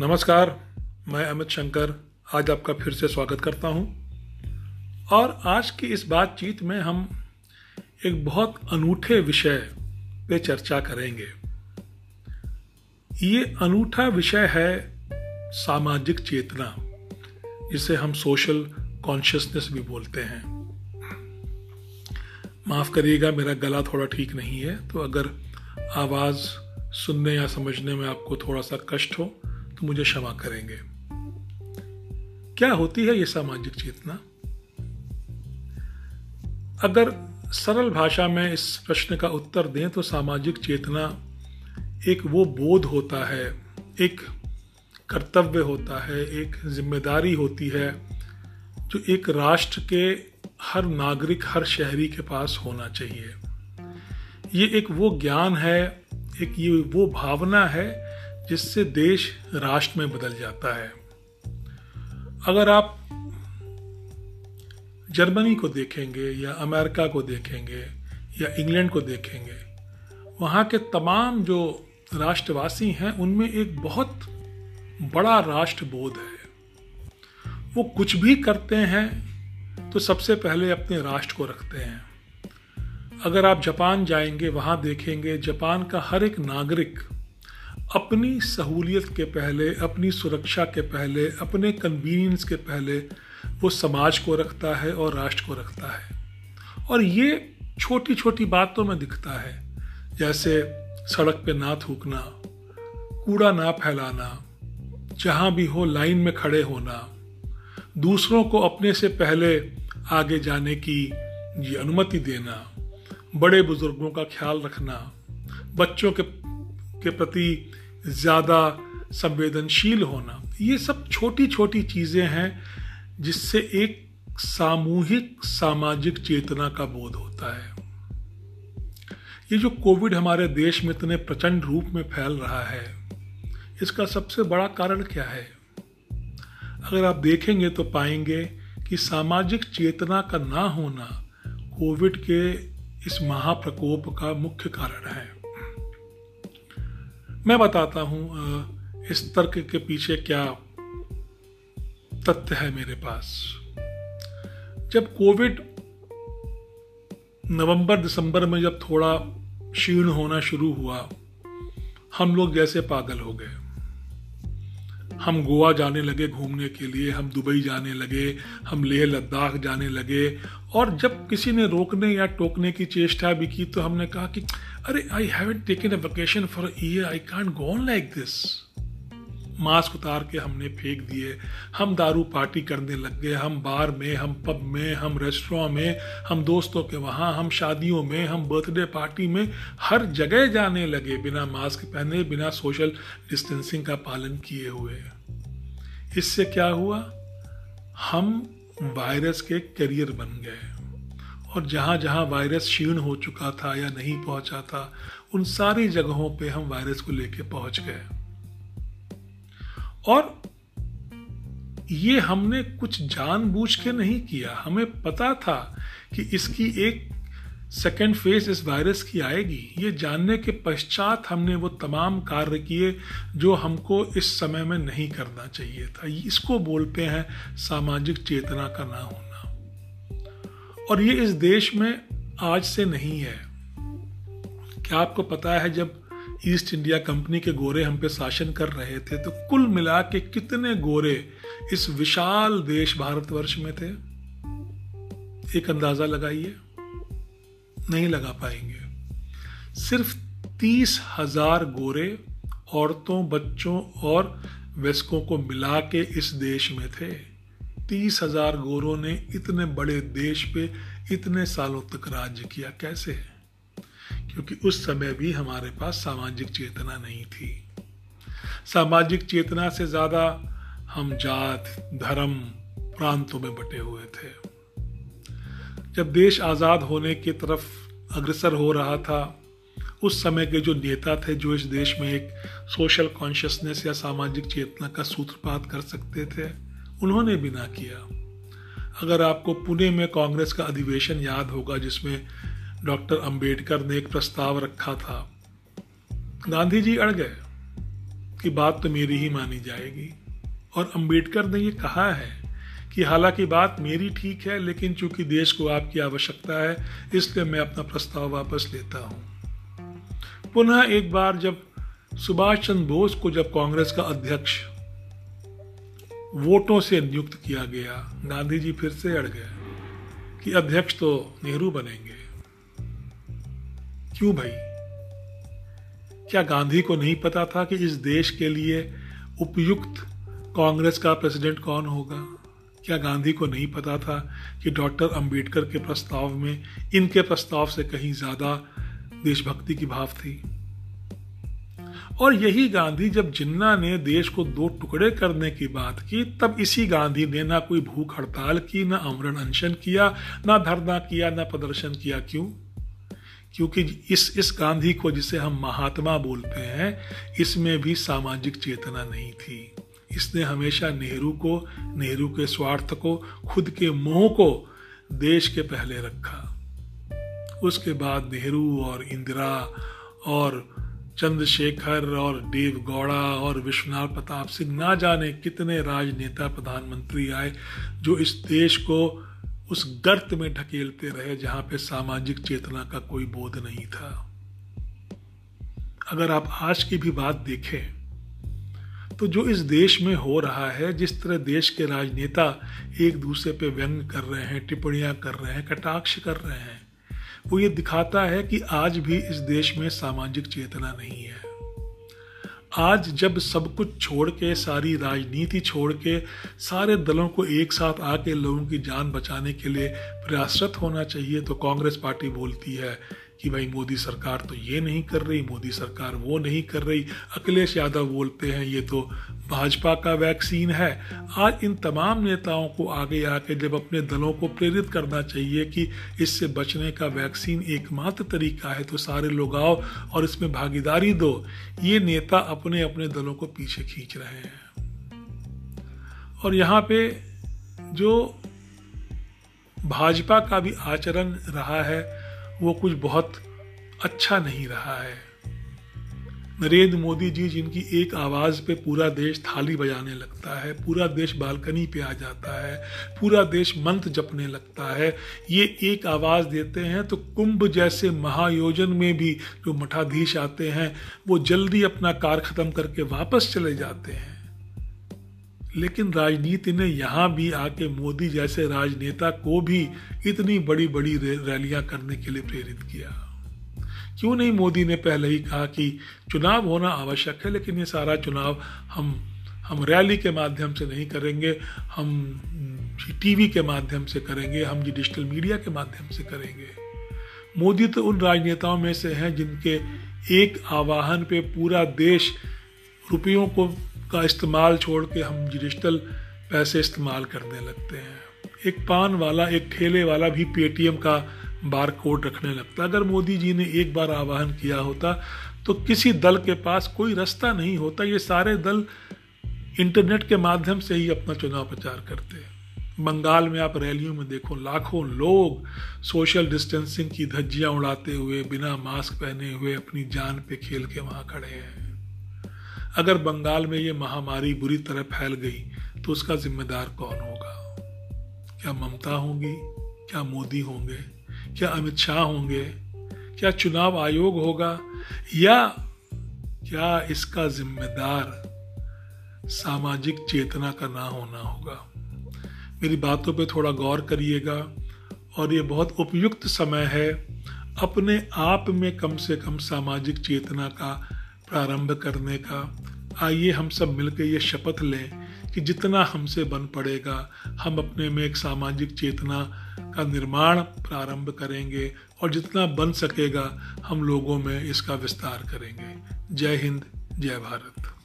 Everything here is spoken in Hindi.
नमस्कार, मैं अमित शंकर, आज आपका फिर से स्वागत करता हूँ। और आज की इस बातचीत में हम एक बहुत अनूठे विषय पे चर्चा करेंगे। ये अनूठा विषय है सामाजिक चेतना, जिसे हम सोशल कॉन्शियसनेस भी बोलते हैं। माफ़ करिएगा, मेरा गला थोड़ा ठीक नहीं है तो अगर आवाज़ सुनने या समझने में आपको थोड़ा सा कष्ट हो तो मुझे क्षमा करेंगे। क्या होती है ये सामाजिक चेतना? अगर सरल भाषा में इस प्रश्न का उत्तर दें तो सामाजिक चेतना एक वो बोध होता है, एक कर्तव्य होता है, एक ज़िम्मेदारी होती है, जो एक राष्ट्र के हर नागरिक, हर शहरी के पास होना चाहिए। ये एक वो ज्ञान है, एक ये वो भावना है जिससे देश राष्ट्र में बदल जाता है। अगर आप जर्मनी को देखेंगे या अमेरिका को देखेंगे या इंग्लैंड को देखेंगे, वहाँ के तमाम जो राष्ट्रवासी हैं, उनमें एक बहुत बड़ा राष्ट्रबोध है। वो कुछ भी करते हैं तो सबसे पहले अपने राष्ट्र को रखते हैं। अगर आप जापान जाएँगे, वहाँ देखेंगे, जापान का हर एक नागरिक अपनी सहूलियत के पहले, अपनी सुरक्षा के पहले, अपने कन्वीनियंस के पहले, वो समाज को रखता है और राष्ट्र को रखता है। और ये छोटी छोटी बातों में दिखता है, जैसे सड़क पे ना थूकना, कूड़ा ना फैलाना, जहाँ भी हो लाइन में खड़े होना, दूसरों को अपने से पहले आगे जाने की ये अनुमति देना, बड़े बुज़ुर्गों का ख्याल रखना, बच्चों के के प्रति ज़्यादा संवेदनशील होना। ये सब छोटी छोटी चीज़ें हैं जिससे एक सामूहिक, सामाजिक चेतना का बोध होता है। ये जो कोविड हमारे देश में इतने प्रचंड रूप में फैल रहा है, इसका सबसे बड़ा कारण क्या है? अगर आप देखेंगे तो पाएँगे कि सामाजिक चेतना का ना होना कोविड के इस महाप्रकोप का मुख्य कारण है। मैं बताता हूँ इस तर्क के पीछे क्या तथ्य है मेरे पास। जब कोविड नवंबर, दिसंबर में जब थोड़ा क्षीण होना शुरू हुआ, हम लोग जैसे पागल हो गए। हम गोवा जाने लगे घूमने के लिए, हम दुबई जाने लगे, हम लेह लद्दाख जाने लगे, और जब किसी ने रोकने या टोकने की चेष्टा भी की तो हमने कहा कि अरे I haven't taken a vacation for year I can't go on like this mask उतार के हमने फेंक दिए। हम दारू पार्टी करने लग गए। हम बार में, हम पब में, हम रेस्टोरेंट में, हम दोस्तों के वहाँ, हम शादियों में, हम बर्थडे पार्टी में हर जगह जाने लगे बिना मास्क पहने, बिना सोशल डिस्टेंसिंग का पालन किए हुए। इससे क्या हुआ? हम वायरस के करियर बन गए। और जहाँ जहाँ वायरस क्षीण हो चुका था या नहीं पहुँचा था, उन सारी जगहों पे हम वायरस को लेके पहुँच गए। और ये हमने कुछ जानबूझ के नहीं किया। हमें पता था कि इसकी एक सेकेंड फ़ेज़ इस वायरस की आएगी। ये जानने के पश्चात हमने वो तमाम कार्य किए जो हमको इस समय में नहीं करना चाहिए था। इसको बोलते हैं सामाजिक चेतना का ना होना और ये इस देश में आज से नहीं है। क्या आपको पता है जब ईस्ट इंडिया कंपनी के गोरे हम पे शासन कर रहे थे तो कुल मिला के कितने गोरे इस विशाल देश भारतवर्ष में थे? एक अंदाज़ा लगाइए। नहीं लगा पाएँगे। सिर्फ़ तीस हज़ार गोरे औरतों, बच्चों और वयस्कों को मिला के इस देश में थे। तीस हज़ार गोरों ने इतने बड़े देश पे इतने सालों तक राज्य किया, कैसे क्योंकि उस समय भी हमारे पास सामाजिक चेतना नहीं थी। सामाजिक चेतना से ज़्यादा हम जात, धर्म, प्रांतों में बटे हुए थे। जब देश आज़ाद होने की तरफ़ अग्रसर हो रहा था, उस समय के जो नेता थे, जो इस देश में एक सोशल कॉन्शियसनेस या सामाजिक चेतना का सूत्रपात कर सकते थे उन्होंने भी ना किया। अगर आपको पुणे में कांग्रेस का अधिवेशन याद होगा, जिसमें डॉक्टर अंबेडकर ने एक प्रस्ताव रखा था, गांधी जी अड़ गए की बात तो मेरी ही मानी जाएगी। और अंबेडकर ने ये कहा है कि हालाँकि बात मेरी ठीक है, लेकिन चूँकि देश को आपकी आवश्यकता है, इसलिए मैं अपना प्रस्ताव वापस लेता हूँ। पुनः एक बार जब सुभाष चंद्र बोस को जब कांग्रेस का अध्यक्ष वोटों से नियुक्त किया गया। गांधी जी फिर से अड़ गए कि अध्यक्ष तो नेहरू बनेंगे। क्यों भाई? क्या गांधी को नहीं पता था कि इस देश के लिए उपयुक्त कांग्रेस का प्रेसिडेंट कौन होगा? क्या गांधी को नहीं पता था कि डॉक्टर अंबेडकर के प्रस्ताव में इनके प्रस्ताव से कहीं ज़्यादा देशभक्ति की भाव थी? और यही गांधी जब जिन्ना ने देश को दो टुकड़े करने की बात की, तब इसी गांधी ने ना कोई भूख हड़ताल की, ना अमरण अनशन किया, ना धरना किया, ना प्रदर्शन किया। क्यों? क्योंकि इस इस गांधी को जिसे हम महात्मा बोलते हैं, इसमें भी सामाजिक चेतना नहीं थी। इसने हमेशा नेहरू को, नेहरू के स्वार्थ को, खुद के मोह को देश के पहले रखा। उसके बाद नेहरू और इंदिरा और चंद्रशेखर और देव गौड़ा और विश्वनाथ प्रताप सिंह ना जाने कितने राजनेता प्रधानमंत्री आए जो इस देश को उस गर्त में ढकेलते रहे जहाँ पे सामाजिक चेतना का कोई बोध नहीं था। अगर आप आज की भी बात देखें तो जो इस देश में हो रहा है, जिस तरह देश के राजनेता एक दूसरे पे व्यंग कर रहे हैं, टिप्पणियाँ कर रहे हैं, कटाक्ष कर रहे हैं वो ये दिखाता है कि आज भी इस देश में सामाजिक चेतना नहीं है। आज जब सब कुछ छोड़ के, सारी राजनीति छोड़ के, सारे दलों को एक साथ आके लोगों की जान बचाने के लिए प्रयासरत होना चाहिए तो कांग्रेस पार्टी बोलती है कि भाई मोदी सरकार तो ये नहीं कर रही, मोदी सरकार वो नहीं कर रही। अखिलेश यादव बोलते हैं, ये तो भाजपा का वैक्सीन है। आज इन तमाम नेताओं को आगे आके जब अपने दलों को प्रेरित करना चाहिए कि इससे बचने का वैक्सीन एकमात्र तरीका है तो सारे लोग आओ और इसमें भागीदारी दो। ये नेता अपने अपने दलों को पीछे खींच रहे हैं। और यहाँ पे जो भाजपा का भी आचरण रहा है वो कुछ बहुत अच्छा नहीं रहा है। नरेंद्र मोदी जी जिनकी एक आवाज़ पे पूरा देश थाली बजाने लगता है, पूरा देश बालकनी पे आ जाता है, पूरा देश मंत्र जपने लगता है, ये एक आवाज़ देते हैं तो कुंभ जैसे महायोजन में भी जो मठाधीश आते हैं, वो जल्दी अपना कार खत्म करके वापस चले जाते हैं। लेकिन राजनीति ने यहाँ भी आके मोदी जैसे राजनेता को भी इतनी बड़ी बड़ी रैलियाँ करने के लिए प्रेरित किया। क्यों नहीं मोदी ने पहले ही कहा कि चुनाव होना आवश्यक है, लेकिन ये सारा चुनाव हम हम रैली के माध्यम से नहीं करेंगे, हम टीवी के माध्यम से करेंगे, हम जी डिजिटल मीडिया के माध्यम से करेंगे। मोदी तो उन राजनेताओं में से हैं जिनके एक आवाहन पे पूरा देश रुपयों को का इस्तेमाल छोड़ के हम डिजिटल पैसे इस्तेमाल करने लगते हैं। एक पान वाला, एक ठेले वाला भी पेटीएम का बार कोड रखने लगता। अगर मोदी जी ने एक बार आह्वान किया होता तो किसी दल के पास कोई रास्ता नहीं होता। ये सारे दल इंटरनेट के माध्यम से ही अपना चुनाव प्रचार करते हैं। बंगाल में आप रैलियों में देखो, लाखों लोग सोशल डिस्टेंसिंग की धज्जियाँ उड़ाते हुए, बिना मास्क पहने हुए अपनी जान पे खेल के वहाँ खड़े हैं। अगर बंगाल में ये महामारी बुरी तरह फैल गई तो उसका जिम्मेदार कौन होगा? क्या ममता होंगी? क्या मोदी होंगे? क्या अमित शाह होंगे? क्या चुनाव आयोग होगा? या क्या इसका जिम्मेदार सामाजिक चेतना का ना होना होगा? मेरी बातों पे थोड़ा गौर करिएगा, और ये बहुत उपयुक्त समय है अपने आप में कम से कम सामाजिक चेतना का प्रारंभ करने का। आइए हम सब मिलकर ये शपथ लें कि जितना हमसे बन पड़ेगा, हम अपने में एक सामाजिक चेतना का निर्माण प्रारंभ करेंगे और जितना बन सकेगा, हम लोगों में इसका विस्तार करेंगे। जय हिंद, जय भारत।